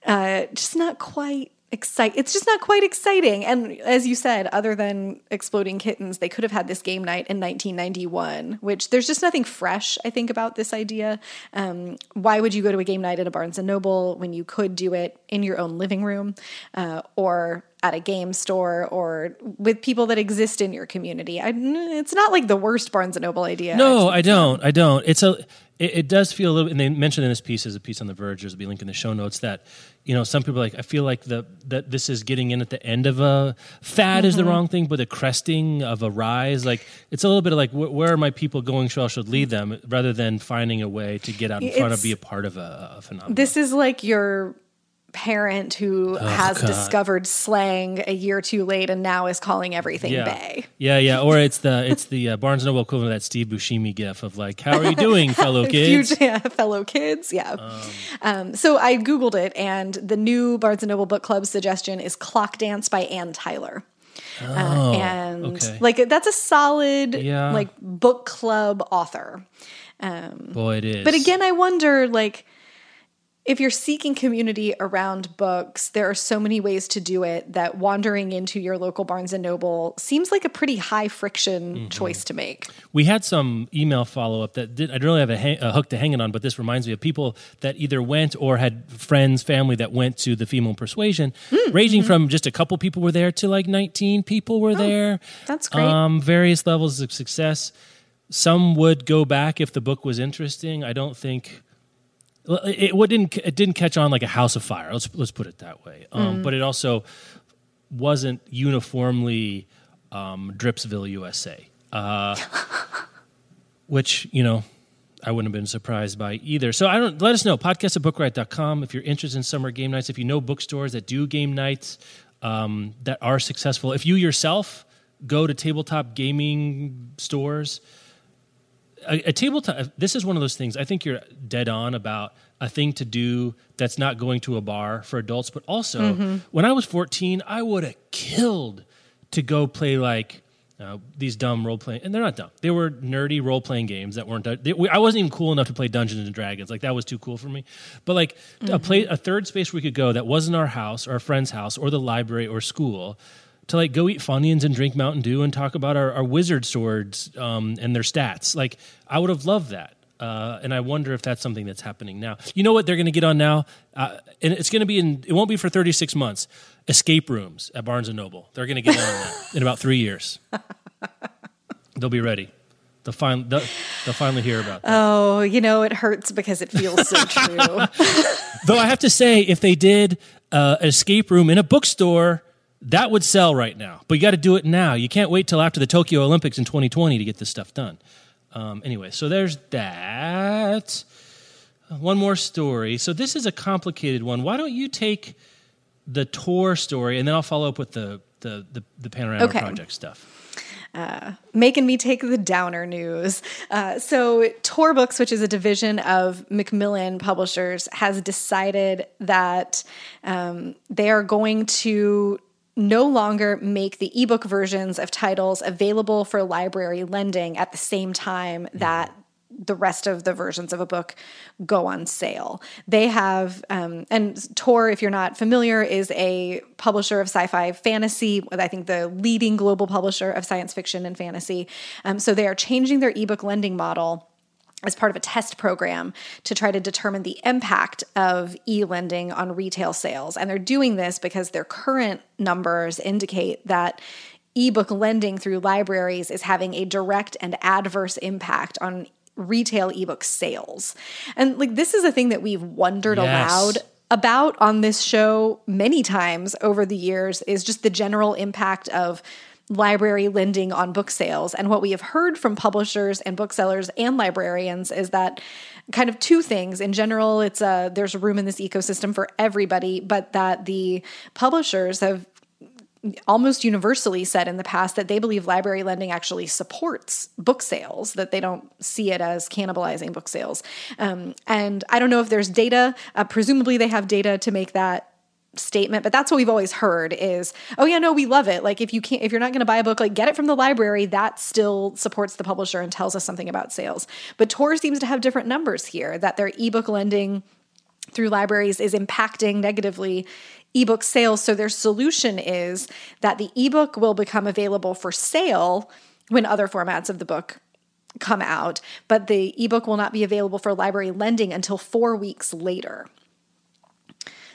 uh, just not quite excite. It's just not quite exciting. And as you said, other than exploding kittens, they could have had this game night in 1991. Which there's just nothing fresh. I think about this idea. Um, why would you go to a game night at a Barnes and Noble when you could do it in your own living room uh, or at a game store or with people that exist in your community? I, it's not like the worst Barnes and Noble idea. No, I don't. I don't. It's a. It, it does feel a little. And they mentioned in this piece as a piece on the Verge. There's a link in the show notes that you know some people are like I feel like the that this is getting in at the end of a fad is the mm-hmm. wrong thing, but the cresting of a rise. Like it's a little bit of like wh- where are my people going? Shall should lead them rather than finding a way to get out in front of It's- be a part of a, a phenomenon. This is like your parent who has God. discovered slang a year too late and now is calling everything yeah. bay. Yeah, yeah, or it's the it's the uh, Barnes and Noble equivalent of that Steve Buscemi gif of like, "How are you doing, fellow kids?" Future, yeah, fellow kids, yeah. Um, so I googled it, and the new Barnes and Noble book club suggestion is "Clock Dance" by Anne Tyler. uh, and Oh, okay. like that's a solid Yeah. like book club author. Um, Boy, it is. But again, I wonder like if you're seeking community around books, there are so many ways to do it that wandering into your local Barnes and Noble seems like a pretty high friction Mm-hmm. choice to make. We had some email follow up that did, I didn't really have a, hang, a hook to hang it on, but this reminds me of people that either went or had friends, family that went to the female persuasion, Mm, ranging mm-hmm. from just a couple people were there to like 19 people were there. Oh, that's great. Um, various levels of success. Some would go back if the book was interesting. I don't think. It didn't. It didn't catch on like a house of fire. Let's let's put it that way. Um, Mm. But it also wasn't uniformly um, Dripsville, USA. Uh, which you know I wouldn't have been surprised by either. So I don't let us know podcast at bookriot.com if you're interested in summer game nights. If you know bookstores that do game nights um, that are successful. If you yourself go to tabletop gaming stores, a, a tabletop. This is one of those things. I think you're dead on about a thing to do that's not going to a bar for adults. But also, when I was 14, I would have killed to go play like uh, these dumb role playing, and they're not dumb. They were nerdy role playing games that weren't. They, we, I wasn't even cool enough to play Dungeons and Dragons. Like that was too cool for me. But like a play, a third space we could go that wasn't our house or a friend's house or the library or school. To like go eat Funyuns and drink Mountain Dew and talk about our, our wizard swords um, and their stats. Like I would have loved that. Uh, and I wonder if that's something that's happening now. You know what they're going to get on now, uh, and it's going to be in. It won't be for thirty six months. escape rooms at Barnes and Noble. They're going to get on that in about three years. They'll be ready. They'll, fin- they'll, they'll finally hear about that. Oh, you know, it hurts because it feels so true. Though I have to say, if they did uh, an escape room in a bookstore, that would sell right now. But you got to do it now. You can't wait till after the Tokyo Olympics in 2020 to get this stuff done. Um, anyway, so there's that. One more story. So this is a complicated one. Why don't you take the Tor story, and then I'll follow up with the the the, the Panorama Okay. Project stuff. making me take the downer news. Uh, so, Tor Books, which is a division of Macmillan Publishers, has decided that um, they are going to no longer make the ebook versions of titles available for library lending at the same time that the rest of the versions of a book go on sale. They have, um, and Tor, if you're not familiar, is a publisher of sci fi fantasy, I think the leading global publisher of science fiction and fantasy. Um, so they are changing their ebook lending model as part of a test program to try to determine the impact of e lending on retail sales. And they're doing this because their current numbers indicate that ebook lending through libraries is having a direct and adverse impact on retail ebook sales. And like this is a thing that we've wondered Yes. aloud about on this show many times over the years is just the general impact of library lending on book sales. And what we have heard from publishers and booksellers and librarians is that kind of two things. In general, it's a there's room in this ecosystem for everybody, but that the publishers have almost universally said in the past that they believe library lending actually supports book sales, that they don't see it as cannibalizing book sales. Um, and I don't know if there's data. Uh, presumably, they have data to make that statement but that's what we've always heard is oh yeah no we love it like if you can't if you're not going to buy a book like get it from the library that still supports the publisher and tells us something about sales but tor seems to have different numbers here that their ebook lending through libraries is impacting negatively ebook sales. So their solution is that the ebook will become available for sale when other formats of the book come out, but the ebook will not be available for library lending until four weeks later.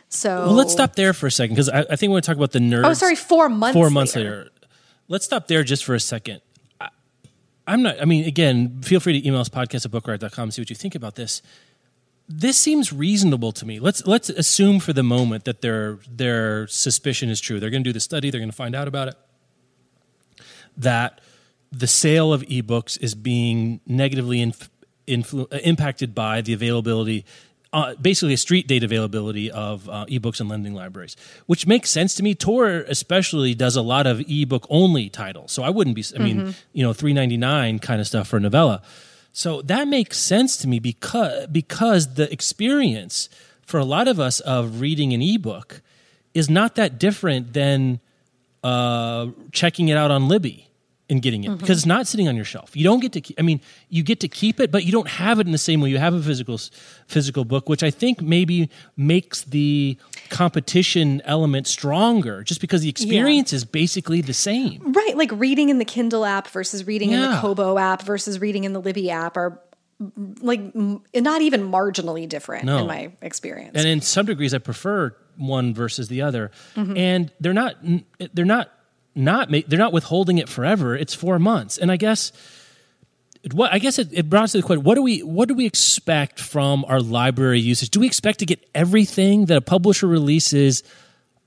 So Well, let's stop there for a second because I, I think we want to talk about the nerds. Oh, sorry, four months. four months later. later. Let's stop there just for a second. I, I'm not, I mean, again, feel free to email us podcast at bookriot.com, see what you think about this. This seems reasonable to me. Let's let's assume for the moment that their their suspicion is true. They're going to do the study. They're going to find out about it. That the sale of ebooks is being negatively inf- influ- uh, impacted by the availability, uh, basically a street date availability of uh, ebooks and lending libraries, which makes sense to me. Tor especially does a lot of ebook only titles, so I wouldn't be. I mean, you know, three ninety nine kind of stuff for a novella. So that makes sense to me because because the experience for a lot of us of reading an ebook is not that different than uh, checking it out on Libby and getting it mm-hmm. because it's not sitting on your shelf. You don't get to. Keep, I mean, you get to keep it, but you don't have it in the same way you have a physical physical book, which I think maybe makes the competition element stronger, just because the experience is basically the same. Right, like reading in the Kindle app versus reading in the Kobo app versus reading in the Libby app are mm, like m- not even marginally different No. in my experience. and in some degrees i prefer one versus the other mm-hmm. and they're not they're not not they're not withholding it forever. It's four months. And i guess what i guess it, it brought us to the question what do we what do we expect from our library usage? Do we expect to get everything that a publisher releases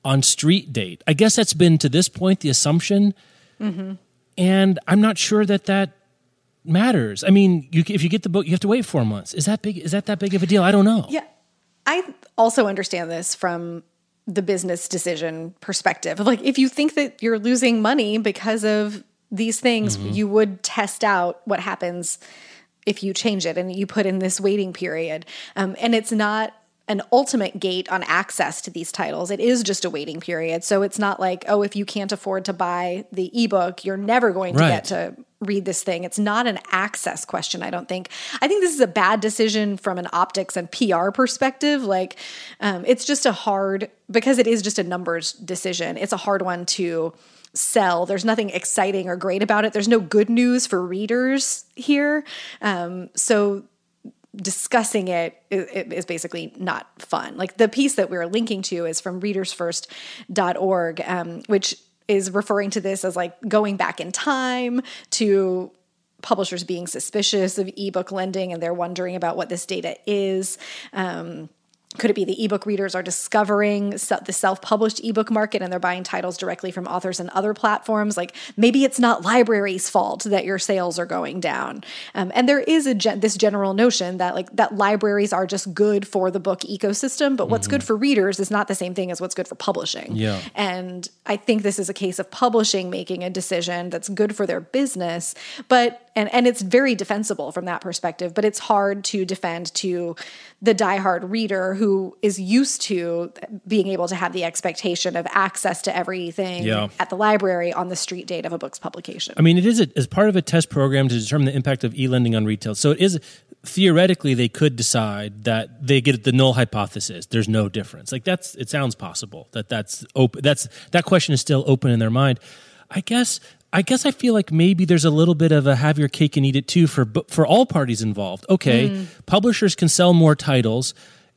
on street date? I guess that's been to this point the assumption. Mm-hmm. And i'm not sure that that matters. I mean you, if you get the book you have to wait four months. Is that big is that that big of a deal? I don't know. Yeah. I also understand this from the business decision perspective. Like, if you think that you're losing money because of these things, you would test out what happens if you change it and you put in this waiting period. Um, and it's not an ultimate gate on access to these titles. It is just a waiting period. So it's not like, oh, if you can't afford to buy the ebook, you're never going to Right. get to read this thing. It's not an access question, I don't think. I think this is a bad decision from an optics and PR perspective. Like, um, it's just a hard, because it is just a numbers decision, it's a hard one to sell. There's nothing exciting or great about it. There's no good news for readers here. Um, so discussing it is, basically not fun. Like the piece that we're linking to is from readersfirst.org, um, which is referring to this as like going back in time to publishers being suspicious of ebook lending and they're wondering about what this data is. Um, could it be the ebook readers are discovering the self published ebook market and they're buying titles directly from authors and other platforms? Like maybe it's not libraries' fault that your sales are going down. Um, and there is a gen- this general notion that like that libraries are just good for the book ecosystem, but what's mm-hmm. good for readers is not the same thing as what's good for publishing. Yeah. And I think this is a case of publishing making a decision that's good for their business, but and and it's very defensible from that perspective, but it's hard to defend to the diehard reader who is used to being able to have the expectation of access to everything yeah. at the library on the street date of a book's publication. I mean, it is a, as part of a test program to determine the impact of e-lending on retail. So it is theoretically they could decide that they get the null hypothesis. There's no difference. Like that's it sounds possible that that's open. That's that question is still open in their mind. I guess I guess I feel like maybe there's a little bit of a have your cake and eat it too for for all parties involved. Okay, mm. publishers can sell more titles,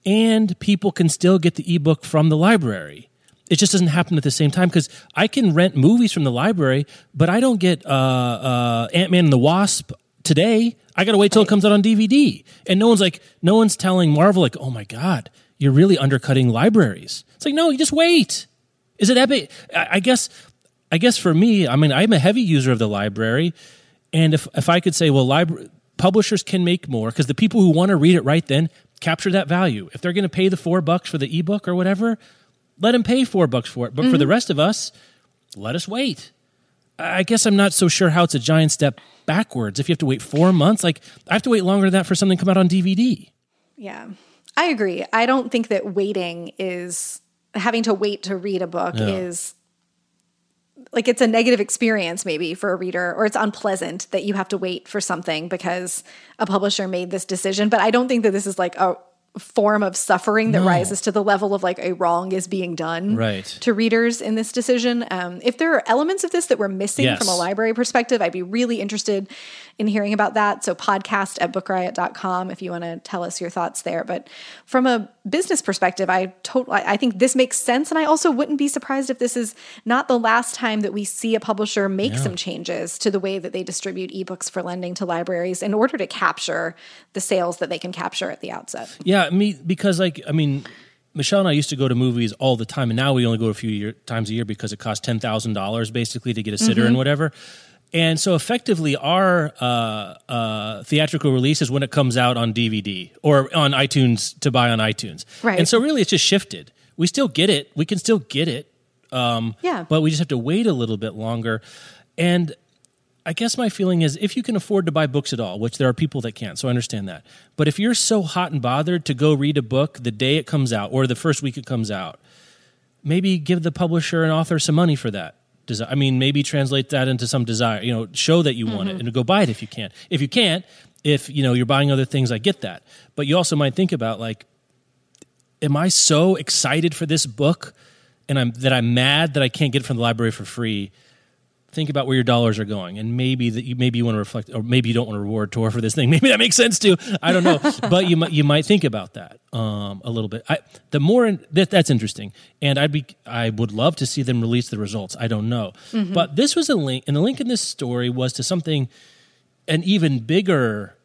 and people can still get the ebook from the library. It just doesn't happen at the same time because I can rent movies from the library, but I don't get uh, uh, Ant Man and the Wasp today. I got to wait till it comes out on DVD, and no one's like, no one's telling Marvel like, oh my god, you're really undercutting libraries. It's like, no, you just wait. Is it epic? I guess I guess for me, I mean, I'm a heavy user of the library, and if if I could say, well, library publishers can make more because the people who want to read it right then capture that value. If they're going to pay the four bucks for the ebook or whatever, let them pay four bucks for it. But mm-hmm. for the mm-hmm. rest of us, let us wait. I guess I'm not so sure how it's a giant step backwards. If you have to wait four months, like I have to wait longer than that for something to come out on DVD. Yeah, I agree. I don't think that waiting is having to wait to read a book yeah. is like it's a negative experience maybe for a reader or it's unpleasant that you have to wait for something because a publisher made this decision but i don't think that this is like a form of suffering that no. rises to the level of like a wrong is being done right. to readers in this decision. Um, if there are elements of this that we're missing yes. from a library perspective, I'd be really interested in hearing about that. So podcast at bookriot.com if you want to tell us your thoughts there. But from a business perspective, I totally I think this makes sense. And I also wouldn't be surprised if this is not the last time that we see a publisher make yeah. some changes to the way that they distribute ebooks for lending to libraries in order to capture the sales that they can capture at the outset. Yeah, me because like I mean Michelle and I used to go to movies all the time, and now we only go a few year, times a year because it costs ten thousand dollars basically to get a sitter mm-hmm. and whatever. And so effectively, our uh, uh, theatrical release is when it comes out on DVD or on iTunes to buy on iTunes. Right. And so really, it's just shifted. We still get it. We can still get it. Um, yeah. But we just have to wait a little bit longer. And I guess my feeling is if you can afford to buy books at all, which there are people that can't, so I understand that. But if you're so hot and bothered to go read a book the day it comes out or the first week it comes out, maybe give the publisher and author some money for that desire. I mean, maybe translate that into some desire. You know, show that you mm-hmm. want it mm-hmm. and go buy it if you can. If you can't, if you know you're buying other things, I get that. But you also might think about like, am I so excited for this book, and I'm that I'm mad that I can't get it from the library for free think about where your dollars are going and maybe that you maybe you want to reflect or maybe you don't want to reward Tor for this thing. Maybe that makes sense too i don't know. But you might you might think about that um, a little bit. I, the more in, that, that's interesting. And i'd be i would love to see them release the results. I don't know. Mm-hmm. but this was a link and the link in this story was to something an even bigger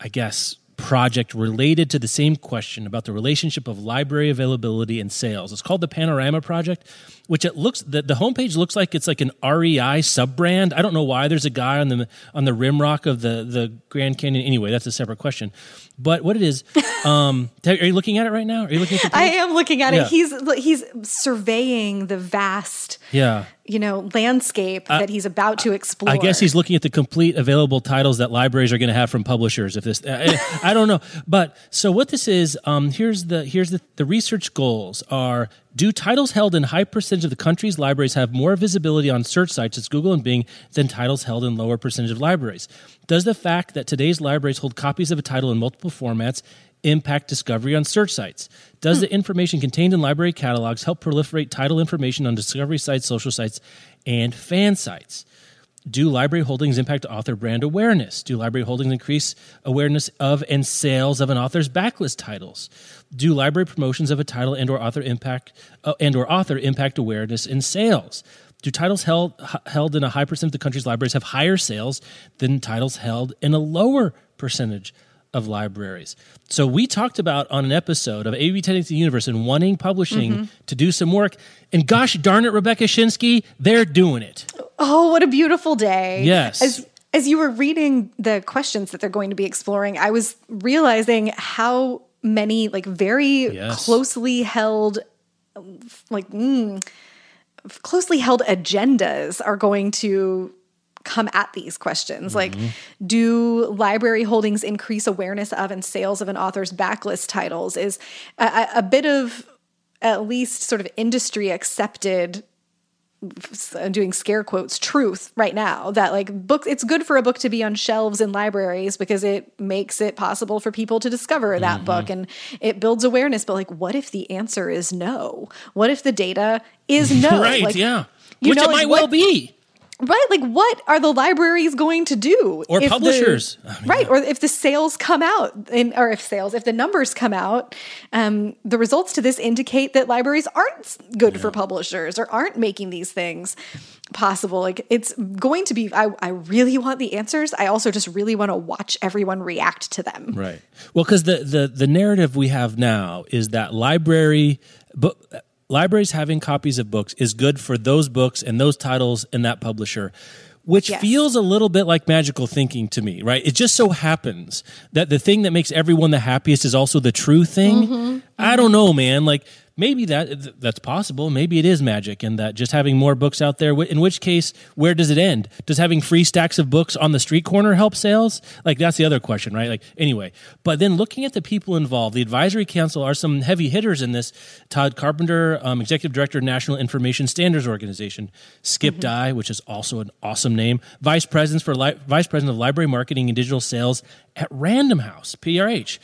i guess project related to the same question about the relationship of library availability and sales. It's called the Panorama Project, which it looks the, the homepage looks like it's like an REI sub brand. I don't know why there's a guy on the on the rim rock of the the Grand Canyon. Anyway, that's a separate question. But what it is, um, are you looking at it right now? Are you looking at I am looking at yeah. it. He's he's surveying the vast yeah you know landscape uh, that he's about to explore. I guess he's looking at the complete available titles that libraries are going to have from publishers. If this, I, I, don't know, but so what this is, um, here's the here's the the research goals are: Do titles held in high percentage of the country's libraries have more visibility on search sites as Google and Bing than titles held in lower percentage of libraries? Does the fact that today's libraries hold copies of a title in multiple formats impact discovery on search sites? Does hmm. the information contained in library catalogs help proliferate title information on discovery sites, social sites, and fan sites? Do library holdings impact author brand awareness? Do library holdings increase awareness of and sales of an author's backlist titles? Do library promotions of a title and or author impact uh, and or author impact awareness and sales? Do titles held held in a high percent of the country's libraries have higher sales than titles held in a lower percentage of libraries? So we talked about on an episode of AV Tending the Universe and wanting publishing to do some work, and gosh darn it, Rebecca Schinsky, they're doing it. Oh, what a beautiful day. Yes. As as you were reading the questions that they're going to be exploring, I was realizing how many like very Yes. closely held like mm, closely held agendas are going to come at these questions like do library holdings increase awareness of and sales of an author's backlist titles is a, a- bit of at least sort of industry accepted doing scare quotes truth right now that like book it's good for a book to be on shelves in libraries because it makes it possible for people to discover Mm-hmm. that book and it builds awareness but like what if the answer is no what if the data is no right, like, yeah. you Which know, it like, might what- well be. Right, like what are the libraries going to do, Or if the- publishers. I mean, right? yeah. Or if the sales come out, in, or if sales, if the numbers come out, um, the results to this indicate that libraries aren't good for publishers or aren't making these things possible. Like it's going to be. I, I really want the answers. I also just really want to watch everyone react to them. Right. Well, because the, the the narrative we have now is that library book libraries having copies of books is good for those books and those titles and that publisher. Which Yes. feels a little bit like magical thinking to me, right? It just so happens that the thing that makes everyone the happiest is also the true thing. Mm-hmm. I don't know, man. Like maybe that that's possible. Maybe it is magic, and that just having more books out there. In which case, where does it end? Does having free stacks of books on the street corner help sales? Like that's the other question, right? Like anyway, but then looking at the people involved, the advisory council are some heavy hitters in this. Todd Carpenter, um, executive director, of National Information Standards Organization. Skip Dye, which is also an awesome name, vice president for li- vice president of library marketing and digital sales at Random House, PRH.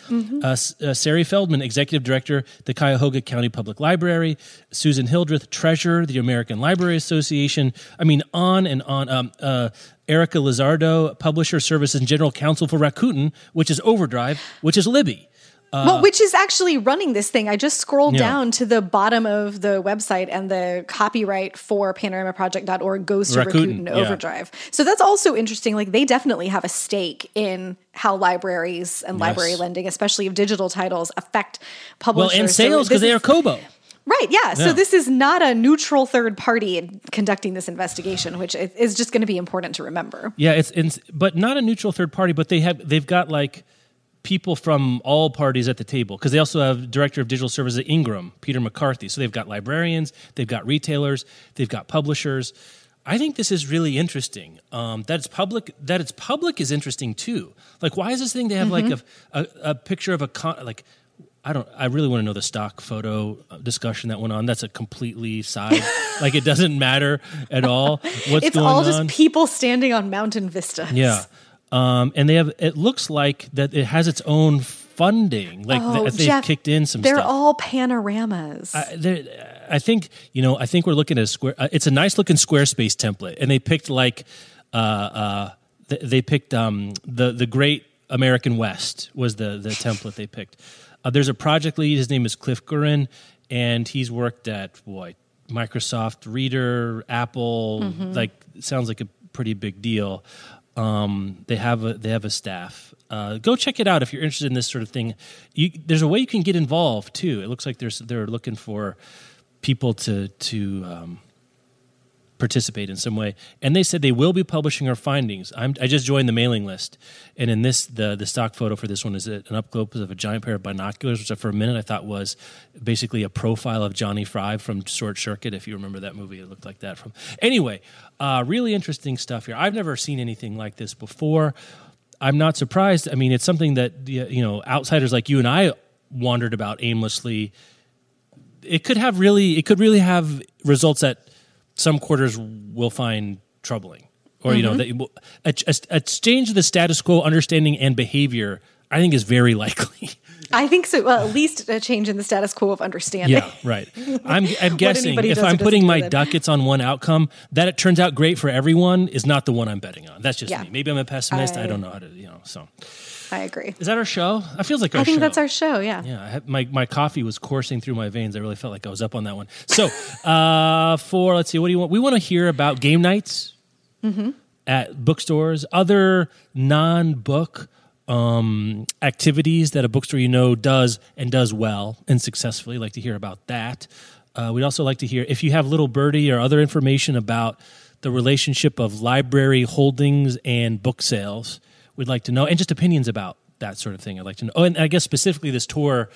Uh, uh, Sari Feldman, executive director, the Cuyahoga County Public Library. Susan Hildreth, treasurer, the American Library Association. I mean, on and on. Um, uh, Erica Lizardo, publisher services and general counsel for Rakuten, which is Overdrive, which is Libby. Well, which is actually running this thing. I just scrolled Uh, Yeah. down to the bottom of the website, and the copyright for panoramaproject.org goes to Rakuten, Rakuten yeah. Overdrive. So that's also interesting. Like they definitely have a stake in how libraries and library lending, especially of digital titles, affect Well, publishers. and sales because this they are Kobo. Right, yeah. So this is not a neutral third party conducting this investigation, which is just going to be important to remember. Yeah, it's, it's but not a neutral third party, but they have they've got like people from all parties at the table because they also have director of digital services at Ingram, Peter McCarthy. So they've got librarians, they've got retailers, they've got publishers. I think this is really interesting. Um, that it's public. That it's public is interesting too. Like, why is this thing? They have like a, a a picture of a con, like. I don't. I really want to know the stock photo uh, discussion that went on. That's a completely side. like it doesn't matter at all. What's It's going all on? just people standing on mountain vistas. Yeah. Um, and they have, it looks like that it has its own funding. Like Oh, th- they've Jeff, kicked in some They're stuff. all panoramas. I, I think, you know, I think we're looking at a square, uh, it's a nice looking Squarespace template. And they picked like, uh, uh, th- they picked, um, the, the great American West was the, the template they picked. Uh, there's a project lead. His name is Cliff Guren, and he's worked at, boy, Microsoft Reader, Apple, Mm-hmm. like, sounds like a pretty big deal. Um, they have a they have a staff. Uh, go check it out if you're interested in this sort of thing. You, there's a way you can get involved too. It looks like there's they're looking for people to to um, participate in some way. And they said they will be publishing our findings. I'm, I just joined the mailing list, and in this the the stock photo for this one is an up close of a giant pair of binoculars, which for a minute I thought was basically a profile of Johnny Five from Short Circuit. If you remember that movie, it looked like that. From anyway, uh, really interesting stuff here. I've never seen anything like this before. I'm not surprised. I mean, it's something that you know outsiders like you and I wandered about aimlessly it could have really it could really have results that some quarters will find troubling or you know mm-hmm. that will- a, a, a change of the status quo understanding and behavior i think is very likely I think so. Well, at least a change in the status quo of understanding. Yeah, right. I'm, I'm guessing if I'm putting my ducats on one outcome, that it turns out great for everyone is not the one I'm betting on. That's just Yeah. me. Maybe I'm a pessimist. I, I- don't know how to, you know. So, I agree. is that our show? That feels like our I think show. that's our show. Yeah. Yeah, I had, my my coffee was coursing through my veins. I really felt like I was up on that one. So, uh, for let's see, what do you want? We want to hear about game nights at bookstores, other non-book um, activities that a bookstore you know does and does well and successfully. Like to hear about that. Uh, we'd also like to hear if you have Little Birdie or other information about the relationship of library holdings and book sales. We'd like to know, and just opinions about that sort of thing. I'd like to know. Oh, and I guess specifically this Tor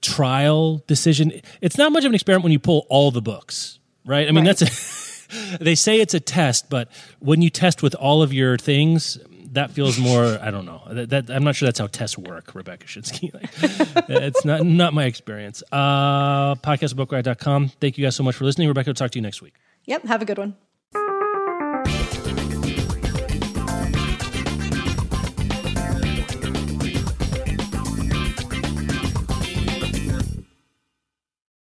trial decision. It's not much of an experiment when you pull all the books, right? I mean, Right. that's a, they say it's a test, but when you test with all of your things, that feels more. I don't know. That, that I'm not sure that's how tests work, Rebecca Schinsky. Like, it's not not my experience. Uh, podcastbookriot.com. Thank you guys so much for listening. Rebecca, will talk to you next week. Yep. Have a good one.